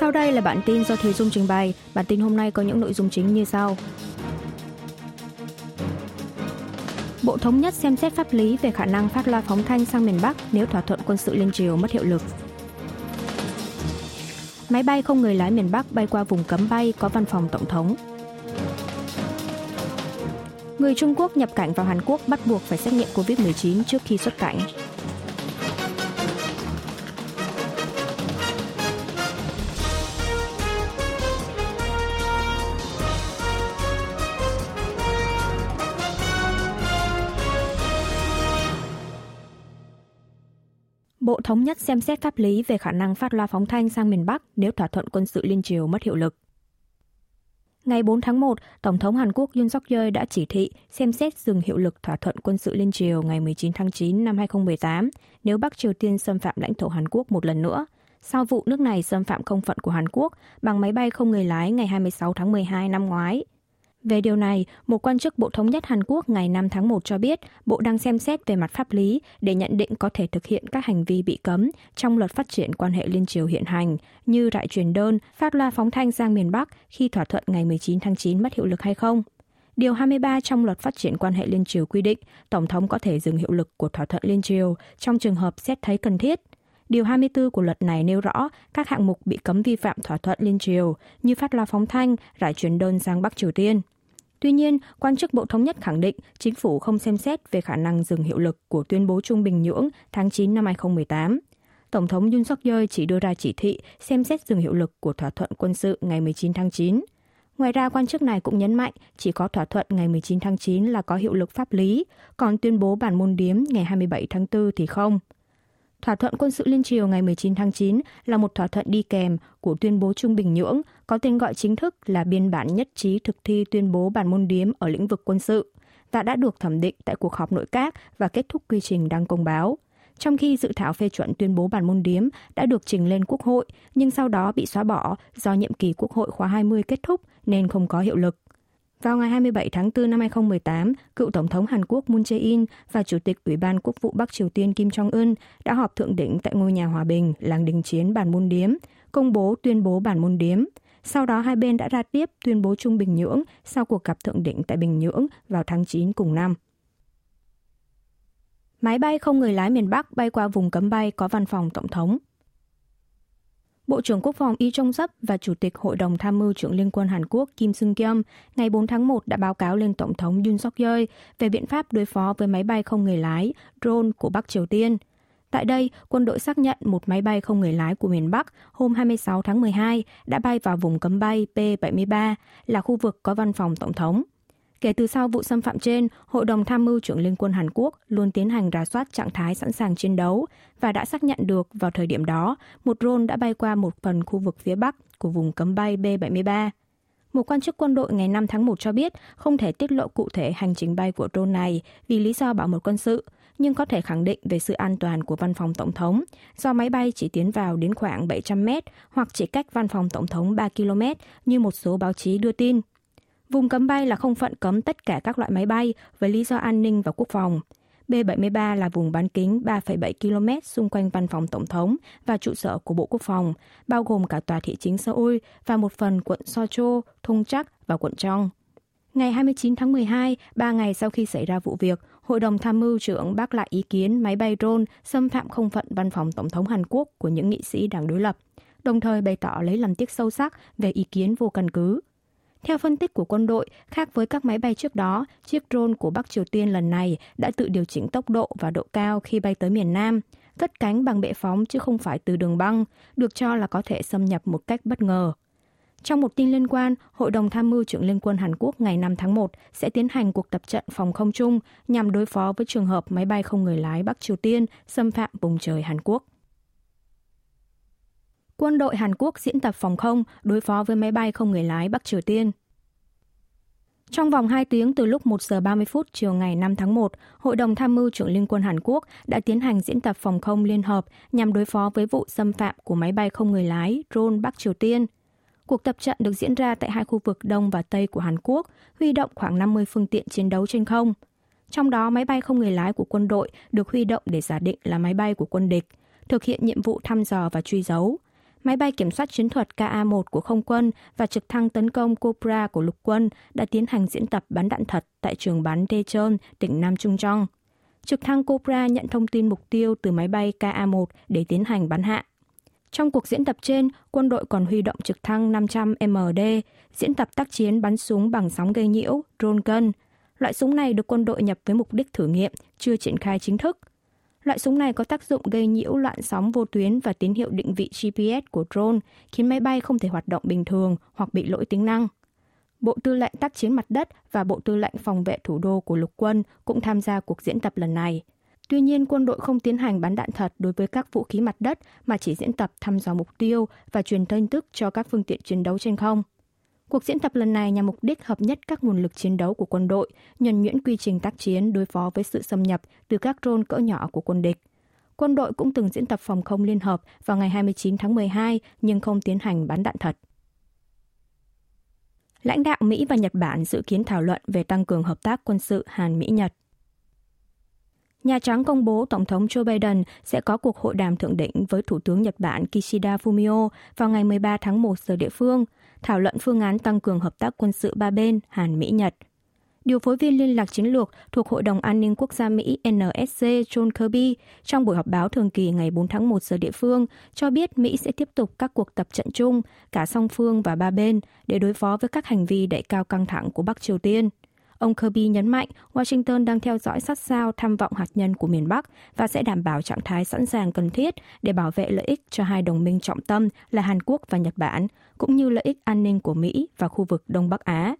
Sau đây là bản tin do Thùy Dung trình bày. Bản tin hôm nay có những nội dung chính như sau. Bộ Thống nhất xem xét pháp lý về khả năng phát loa phóng thanh sang miền Bắc nếu thỏa thuận quân sự liên triều mất hiệu lực. Máy bay không người lái miền Bắc bay qua vùng cấm bay có văn phòng tổng thống. Người Trung Quốc nhập cảnh vào Hàn Quốc bắt buộc phải xét nghiệm COVID-19 trước khi xuất cảnh. Thống nhất xem xét pháp lý về khả năng phát loa phóng thanh sang miền Bắc nếu thỏa thuận quân sự liên triều mất hiệu lực. Ngày 4 tháng 1, Tổng thống Hàn Quốc Yoon suk yeol đã chỉ thị xem xét dừng hiệu lực thỏa thuận quân sự liên triều ngày 19 tháng 9 năm 2018 nếu Bắc Triều Tiên xâm phạm lãnh thổ Hàn Quốc một lần nữa, sau vụ nước này xâm phạm không phận của Hàn Quốc bằng máy bay không người lái ngày 26 tháng 12 năm ngoái. Về điều này, một quan chức Bộ Thống nhất Hàn Quốc ngày 5 tháng 1 cho biết Bộ đang xem xét về mặt pháp lý để nhận định có thể thực hiện các hành vi bị cấm trong luật phát triển quan hệ liên triều hiện hành như rải truyền đơn, phát loa phóng thanh sang miền Bắc khi thỏa thuận ngày 19 tháng 9 mất hiệu lực hay không. Điều 23 trong luật phát triển quan hệ liên triều quy định Tổng thống có thể dừng hiệu lực của thỏa thuận liên triều trong trường hợp xét thấy cần thiết. Điều 24 của luật này nêu rõ các hạng mục bị cấm vi phạm thỏa thuận liên triều như phát loa phóng thanh, rải truyền đơn sang Bắc Triều Tiên. Tuy nhiên, quan chức Bộ Thống nhất khẳng định chính phủ không xem xét về khả năng dừng hiệu lực của tuyên bố Trung Bình Nhưỡng tháng 9 năm 2018. Tổng thống Yoon suk yeol chỉ đưa ra chỉ thị xem xét dừng hiệu lực của thỏa thuận quân sự ngày 19 tháng 9. Ngoài ra, quan chức này cũng nhấn mạnh chỉ có thỏa thuận ngày 19 tháng 9 là có hiệu lực pháp lý, còn tuyên bố bản môn điếm ngày 27 tháng 4 thì không. Thỏa thuận quân sự liên triều ngày 19 tháng 9 là một thỏa thuận đi kèm của tuyên bố Trung Bình Nhưỡng, có tên gọi chính thức là biên bản nhất trí thực thi tuyên bố bản môn điếm ở lĩnh vực quân sự và đã được thẩm định tại cuộc họp nội các và kết thúc quy trình đăng công báo. Trong khi dự thảo phê chuẩn tuyên bố bản môn điếm đã được trình lên Quốc hội, nhưng sau đó bị xóa bỏ do nhiệm kỳ Quốc hội khóa 20 kết thúc nên không có hiệu lực. Vào ngày 27 tháng 4 năm 2018, cựu Tổng thống Hàn Quốc Moon Jae-in và Chủ tịch Ủy ban Quốc vụ Bắc Triều Tiên Kim Jong-un đã họp thượng đỉnh tại ngôi nhà hòa bình làng đình chiến Bản Môn Điếm, công bố tuyên bố Bản Môn Điếm. Sau đó hai bên đã ra tiếp tuyên bố chung Bình Nhưỡng sau cuộc gặp thượng đỉnh tại Bình Nhưỡng vào tháng 9 cùng năm. Máy bay không người lái miền Bắc bay qua vùng cấm bay có văn phòng tổng thống. Bộ trưởng Quốc phòng Y Trong Sấp và Chủ tịch Hội đồng Tham mưu trưởng Liên quân Hàn Quốc Kim Sung Kyum ngày 4 tháng 1 đã báo cáo lên Tổng thống Yoon suk yeol về biện pháp đối phó với máy bay không người lái, drone của Bắc Triều Tiên. Tại đây, quân đội xác nhận một máy bay không người lái của miền Bắc hôm 26 tháng 12 đã bay vào vùng cấm bay P-73 là khu vực có văn phòng Tổng thống. Kể từ sau vụ xâm phạm trên, Hội đồng Tham mưu trưởng Liên quân Hàn Quốc luôn tiến hành rà soát trạng thái sẵn sàng chiến đấu và đã xác nhận được vào thời điểm đó một drone đã bay qua một phần khu vực phía bắc của vùng cấm bay B-73. Một quan chức quân đội ngày 5 tháng 1 cho biết không thể tiết lộ cụ thể hành trình bay của drone này vì lý do bảo mật quân sự, nhưng có thể khẳng định về sự an toàn của văn phòng tổng thống, do máy bay chỉ tiến vào đến khoảng 700 mét hoặc chỉ cách văn phòng tổng thống 3 km như một số báo chí đưa tin. Vùng cấm bay là không phận cấm tất cả các loại máy bay với lý do an ninh và quốc phòng. B-73 là vùng bán kính 3,7 km xung quanh văn phòng tổng thống và trụ sở của Bộ Quốc phòng, bao gồm cả tòa thị chính Seoul và một phần quận Socho, Thung Chắc và quận Trong. Ngày 29 tháng 12, ba ngày sau khi xảy ra vụ việc, Hội đồng Tham mưu trưởng bác lại ý kiến máy bay drone xâm phạm không phận văn phòng Tổng thống Hàn Quốc của những nghị sĩ đảng đối lập, đồng thời bày tỏ lấy làm tiếc sâu sắc về ý kiến vô căn cứ. Theo phân tích của quân đội, khác với các máy bay trước đó, chiếc drone của Bắc Triều Tiên lần này đã tự điều chỉnh tốc độ và độ cao khi bay tới miền Nam, cất cánh bằng bệ phóng chứ không phải từ đường băng, được cho là có thể xâm nhập một cách bất ngờ. Trong một tin liên quan, Hội đồng Tham mưu trưởng Liên quân Hàn Quốc ngày 5 tháng 1 sẽ tiến hành cuộc tập trận phòng không chung nhằm đối phó với trường hợp máy bay không người lái Bắc Triều Tiên xâm phạm vùng trời Hàn Quốc. Quân đội Hàn Quốc diễn tập phòng không đối phó với máy bay không người lái Bắc Triều Tiên. Trong vòng 2 tiếng từ lúc 1 giờ 30 phút chiều ngày 5 tháng 1, Hội đồng Tham mưu trưởng Liên quân Hàn Quốc đã tiến hành diễn tập phòng không liên hợp nhằm đối phó với vụ xâm phạm của máy bay không người lái drone Bắc Triều Tiên. Cuộc tập trận được diễn ra tại hai khu vực Đông và Tây của Hàn Quốc, huy động khoảng 50 phương tiện chiến đấu trên không. Trong đó, máy bay không người lái của quân đội được huy động để giả định là máy bay của quân địch, thực hiện nhiệm vụ thăm dò và truy dấu – máy bay kiểm soát chiến thuật KA-1 của không quân và trực thăng tấn công Cobra của lục quân đã tiến hành diễn tập bắn đạn thật tại trường bắn Daejeon, tỉnh Nam Trung Trong. Trực thăng Cobra nhận thông tin mục tiêu từ máy bay KA-1 để tiến hành bắn hạ. Trong cuộc diễn tập trên, quân đội còn huy động trực thăng 500 MD, diễn tập tác chiến bắn súng bằng sóng gây nhiễu, drone gun. Loại súng này được quân đội nhập với mục đích thử nghiệm, chưa triển khai chính thức. Loại súng này có tác dụng gây nhiễu loạn sóng vô tuyến và tín hiệu định vị GPS của drone, khiến máy bay không thể hoạt động bình thường hoặc bị lỗi tính năng. Bộ Tư lệnh tác chiến mặt đất và Bộ Tư lệnh phòng vệ thủ đô của lục quân cũng tham gia cuộc diễn tập lần này. Tuy nhiên, quân đội không tiến hành bắn đạn thật đối với các vũ khí mặt đất mà chỉ diễn tập thăm dò mục tiêu và truyền tin tức cho các phương tiện chiến đấu trên không. Cuộc diễn tập lần này nhằm mục đích hợp nhất các nguồn lực chiến đấu của quân đội, nhuần nhuyễn quy trình tác chiến đối phó với sự xâm nhập từ các drone cỡ nhỏ của quân địch. Quân đội cũng từng diễn tập phòng không liên hợp vào ngày 29 tháng 12 nhưng không tiến hành bắn đạn thật. Lãnh đạo Mỹ và Nhật Bản dự kiến thảo luận về tăng cường hợp tác quân sự Hàn-Mỹ-Nhật. Nhà Trắng công bố Tổng thống Joe Biden sẽ có cuộc hội đàm thượng đỉnh với Thủ tướng Nhật Bản Kishida Fumio vào ngày 13 tháng 1 giờ địa phương, thảo luận phương án tăng cường hợp tác quân sự ba bên Hàn-Mỹ-Nhật. Điều phối viên liên lạc chiến lược thuộc Hội đồng An ninh Quốc gia Mỹ NSC John Kirby trong buổi họp báo thường kỳ ngày 4 tháng 1 giờ địa phương cho biết Mỹ sẽ tiếp tục các cuộc tập trận chung, cả song phương và ba bên, để đối phó với các hành vi đẩy cao căng thẳng của Bắc Triều Tiên. Ông Kirby nhấn mạnh Washington đang theo dõi sát sao tham vọng hạt nhân của miền Bắc và sẽ đảm bảo trạng thái sẵn sàng cần thiết để bảo vệ lợi ích cho hai đồng minh trọng tâm là Hàn Quốc và Nhật Bản, cũng như lợi ích an ninh của Mỹ và khu vực Đông Bắc Á.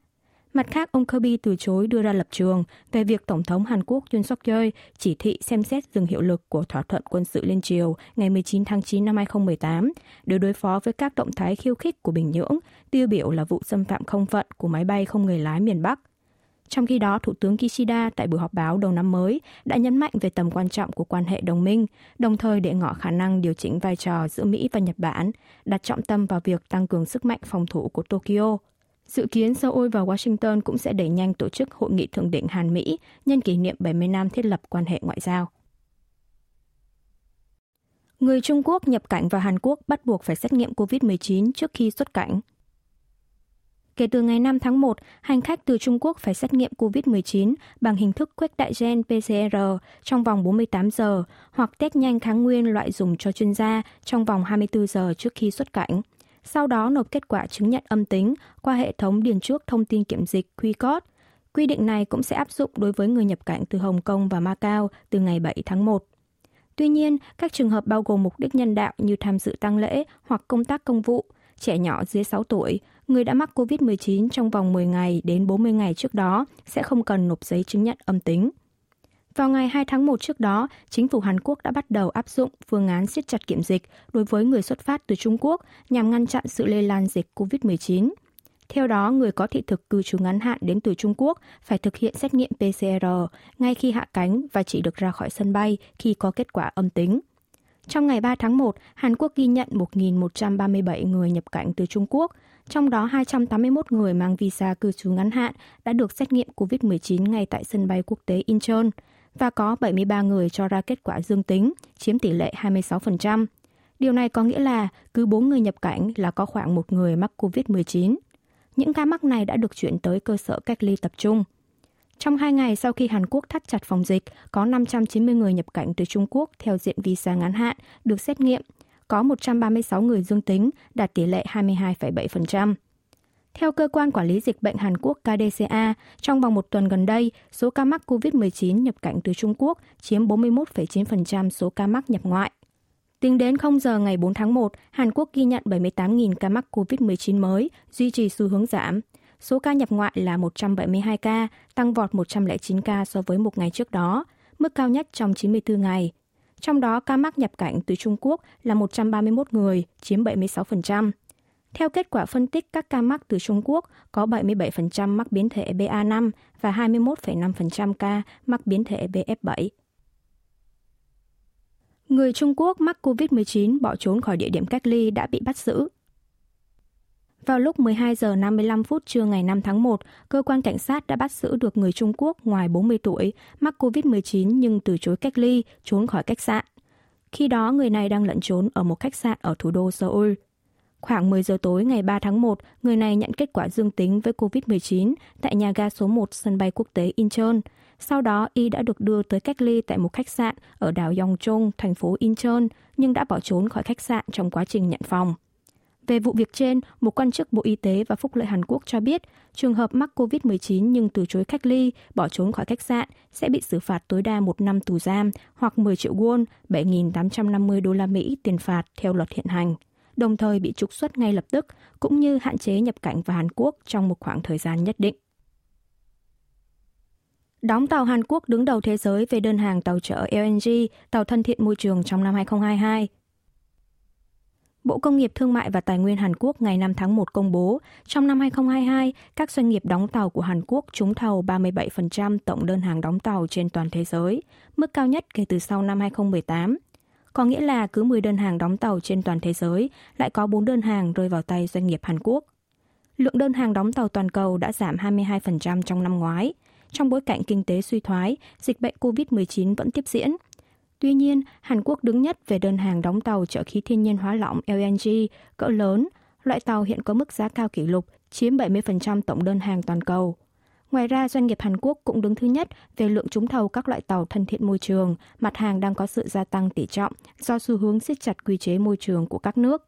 Mặt khác, ông Kirby từ chối đưa ra lập trường về việc Tổng thống Hàn Quốc Yoon suk yeol chỉ thị xem xét dừng hiệu lực của thỏa thuận quân sự liên triều ngày 19 tháng 9 năm 2018 để đối phó với các động thái khiêu khích của Bình Nhưỡng, tiêu biểu là vụ xâm phạm không phận của máy bay không người lái miền Bắc. Trong khi đó, Thủ tướng Kishida tại buổi họp báo đầu năm mới đã nhấn mạnh về tầm quan trọng của quan hệ đồng minh, đồng thời để ngỏ khả năng điều chỉnh vai trò giữa Mỹ và Nhật Bản, đặt trọng tâm vào việc tăng cường sức mạnh phòng thủ của Tokyo. Dự kiến Seoul và Washington cũng sẽ đẩy nhanh tổ chức hội nghị thượng đỉnh Hàn-Mỹ nhân kỷ niệm 70 năm thiết lập quan hệ ngoại giao. Người Trung Quốc nhập cảnh vào Hàn Quốc bắt buộc phải xét nghiệm COVID-19 trước khi xuất cảnh. Kể từ ngày 5 tháng 1, hành khách từ Trung Quốc phải xét nghiệm COVID-19 bằng hình thức quét đại gen PCR trong vòng 48 giờ hoặc test nhanh kháng nguyên loại dùng cho chuyên gia trong vòng 24 giờ trước khi xuất cảnh. Sau đó nộp kết quả chứng nhận âm tính qua hệ thống điền trước thông tin kiểm dịch QR Quy định này cũng sẽ áp dụng đối với người nhập cảnh từ Hồng Kông và Macau từ ngày 7 tháng 1. Tuy nhiên, các trường hợp bao gồm mục đích nhân đạo như tham dự tang lễ hoặc công tác công vụ, trẻ nhỏ dưới 6 tuổi, người đã mắc COVID-19 trong vòng 10 ngày đến 40 ngày trước đó sẽ không cần nộp giấy chứng nhận âm tính. Vào ngày 2 tháng 1 trước đó, chính phủ Hàn Quốc đã bắt đầu áp dụng phương án siết chặt kiểm dịch đối với người xuất phát từ Trung Quốc nhằm ngăn chặn sự lây lan dịch COVID-19. Theo đó, người có thị thực cư trú ngắn hạn đến từ Trung Quốc phải thực hiện xét nghiệm PCR ngay khi hạ cánh và chỉ được ra khỏi sân bay khi có kết quả âm tính. Trong ngày 3 tháng 1, Hàn Quốc ghi nhận 1.137 người nhập cảnh từ Trung Quốc, trong đó 281 người mang visa cư trú ngắn hạn đã được xét nghiệm COVID-19 ngay tại sân bay quốc tế Incheon và có 73 người cho ra kết quả dương tính, chiếm tỷ lệ 26%. Điều này có nghĩa là cứ 4 người nhập cảnh là có khoảng 1 người mắc COVID-19. Những ca mắc này đã được chuyển tới cơ sở cách ly tập trung. Trong hai ngày sau khi Hàn Quốc thắt chặt phòng dịch, có 590 người nhập cảnh từ Trung Quốc theo diện visa ngắn hạn được xét nghiệm, có 136 người dương tính, đạt tỷ lệ 22,7%. Theo cơ quan quản lý dịch bệnh Hàn Quốc KDCA, trong vòng một tuần gần đây, số ca mắc COVID-19 nhập cảnh từ Trung Quốc chiếm 41,9% số ca mắc nhập ngoại. Tính đến 0 giờ ngày 4 tháng 1, Hàn Quốc ghi nhận 78.000 ca mắc COVID-19 mới, duy trì xu hướng giảm. Số ca nhập ngoại là 172 ca, tăng vọt 109 ca so với một ngày trước đó, mức cao nhất trong 94 ngày. Trong đó, ca mắc nhập cảnh từ Trung Quốc là 131 người, chiếm 76%. Theo kết quả phân tích các ca mắc từ Trung Quốc, có 77% mắc biến thể BA5 và 21,5% ca mắc biến thể BF7. Người Trung Quốc mắc COVID-19 bỏ trốn khỏi địa điểm cách ly đã bị bắt giữ. Vào lúc 12 giờ 55 phút trưa ngày 5 tháng 1, cơ quan cảnh sát đã bắt giữ được người Trung Quốc ngoài 40 tuổi mắc COVID-19 nhưng từ chối cách ly, trốn khỏi khách sạn. Khi đó, người này đang lẩn trốn ở một khách sạn ở thủ đô Seoul. Khoảng 10 giờ tối ngày 3 tháng 1, người này nhận kết quả dương tính với COVID-19 tại nhà ga số 1 sân bay quốc tế Incheon. Sau đó, y đã được đưa tới cách ly tại một khách sạn ở đảo Yongchong, thành phố Incheon, nhưng đã bỏ trốn khỏi khách sạn trong quá trình nhận phòng. Về vụ việc trên, một quan chức Bộ Y tế và Phúc lợi Hàn Quốc cho biết trường hợp mắc COVID-19 nhưng từ chối cách ly, bỏ trốn khỏi khách sạn sẽ bị xử phạt tối đa một năm tù giam hoặc 10 triệu won, 7.850 đô la Mỹ tiền phạt theo luật hiện hành, đồng thời bị trục xuất ngay lập tức cũng như hạn chế nhập cảnh vào Hàn Quốc trong một khoảng thời gian nhất định. Đóng tàu Hàn Quốc đứng đầu thế giới về đơn hàng tàu chở LNG, tàu thân thiện môi trường trong năm 2022. Bộ Công nghiệp Thương mại và Tài nguyên Hàn Quốc ngày 5 tháng 1 công bố, trong năm 2022, các doanh nghiệp đóng tàu của Hàn Quốc trúng thầu 37% tổng đơn hàng đóng tàu trên toàn thế giới, mức cao nhất kể từ sau năm 2018. Có nghĩa là cứ 10 đơn hàng đóng tàu trên toàn thế giới, lại có 4 đơn hàng rơi vào tay doanh nghiệp Hàn Quốc. Lượng đơn hàng đóng tàu toàn cầu đã giảm 22% trong năm ngoái. Trong bối cảnh kinh tế suy thoái, dịch bệnh COVID-19 vẫn tiếp diễn – Tuy nhiên, Hàn Quốc đứng nhất về đơn hàng đóng tàu chở khí thiên nhiên hóa lỏng LNG cỡ lớn. Loại tàu hiện có mức giá cao kỷ lục, chiếm 70% tổng đơn hàng toàn cầu. Ngoài ra, doanh nghiệp Hàn Quốc cũng đứng thứ nhất về lượng trúng thầu các loại tàu thân thiện môi trường, mặt hàng đang có sự gia tăng tỷ trọng do xu hướng siết chặt quy chế môi trường của các nước.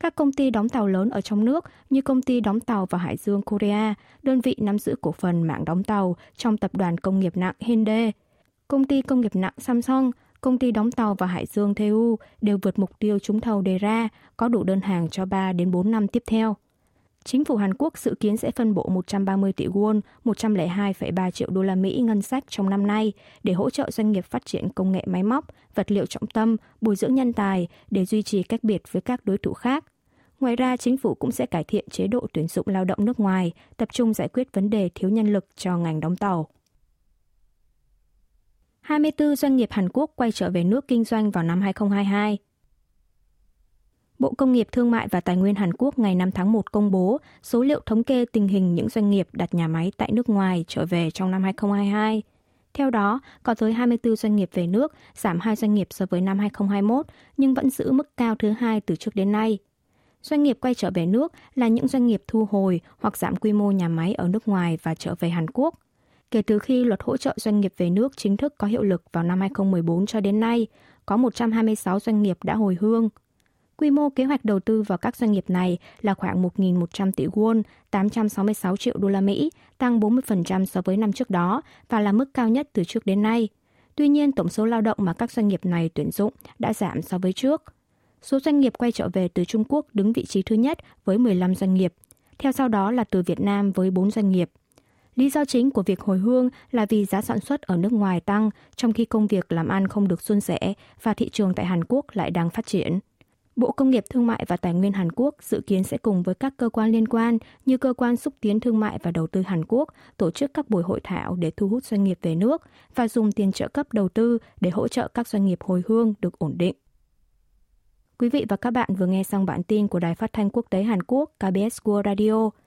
Các công ty đóng tàu lớn ở trong nước như công ty đóng tàu vào Hải Dương Korea, đơn vị nắm giữ cổ phần mạng đóng tàu trong tập đoàn công nghiệp nặng Hyundai, công ty công nghiệp nặng Samsung, công ty đóng tàu và Hải Dương TU đều vượt mục tiêu trúng thầu đề ra, có đủ đơn hàng cho 3 đến 4 năm tiếp theo. Chính phủ Hàn Quốc dự kiến sẽ phân bổ 130 tỷ won, 102,3 triệu đô la Mỹ ngân sách trong năm nay để hỗ trợ doanh nghiệp phát triển công nghệ máy móc, vật liệu trọng tâm, bồi dưỡng nhân tài để duy trì cách biệt với các đối thủ khác. Ngoài ra, chính phủ cũng sẽ cải thiện chế độ tuyển dụng lao động nước ngoài, tập trung giải quyết vấn đề thiếu nhân lực cho ngành đóng tàu. 24 doanh nghiệp Hàn Quốc quay trở về nước kinh doanh vào năm 2022. Bộ Công nghiệp Thương mại và Tài nguyên Hàn Quốc ngày 5 tháng 1 công bố số liệu thống kê tình hình những doanh nghiệp đặt nhà máy tại nước ngoài trở về trong năm 2022. Theo đó, có tới 24 doanh nghiệp về nước, giảm 2 doanh nghiệp so với năm 2021, nhưng vẫn giữ mức cao thứ hai từ trước đến nay. Doanh nghiệp quay trở về nước là những doanh nghiệp thu hồi hoặc giảm quy mô nhà máy ở nước ngoài và trở về Hàn Quốc – Kể từ khi luật hỗ trợ doanh nghiệp về nước chính thức có hiệu lực vào năm 2014 cho đến nay, có 126 doanh nghiệp đã hồi hương. Quy mô kế hoạch đầu tư vào các doanh nghiệp này là khoảng 1.100 tỷ won, 866 triệu đô la Mỹ, tăng 40% so với năm trước đó và là mức cao nhất từ trước đến nay. Tuy nhiên, tổng số lao động mà các doanh nghiệp này tuyển dụng đã giảm so với trước. Số doanh nghiệp quay trở về từ Trung Quốc đứng vị trí thứ nhất với 15 doanh nghiệp. Theo sau đó là từ Việt Nam với 4 doanh nghiệp. Lý do chính của việc hồi hương là vì giá sản xuất ở nước ngoài tăng, trong khi công việc làm ăn không được suôn sẻ và thị trường tại Hàn Quốc lại đang phát triển. Bộ Công nghiệp Thương mại và Tài nguyên Hàn Quốc dự kiến sẽ cùng với các cơ quan liên quan như Cơ quan Xúc tiến Thương mại và Đầu tư Hàn Quốc tổ chức các buổi hội thảo để thu hút doanh nghiệp về nước và dùng tiền trợ cấp đầu tư để hỗ trợ các doanh nghiệp hồi hương được ổn định. Quý vị và các bạn vừa nghe xong bản tin của Đài Phát thanh Quốc tế Hàn Quốc KBS World Radio –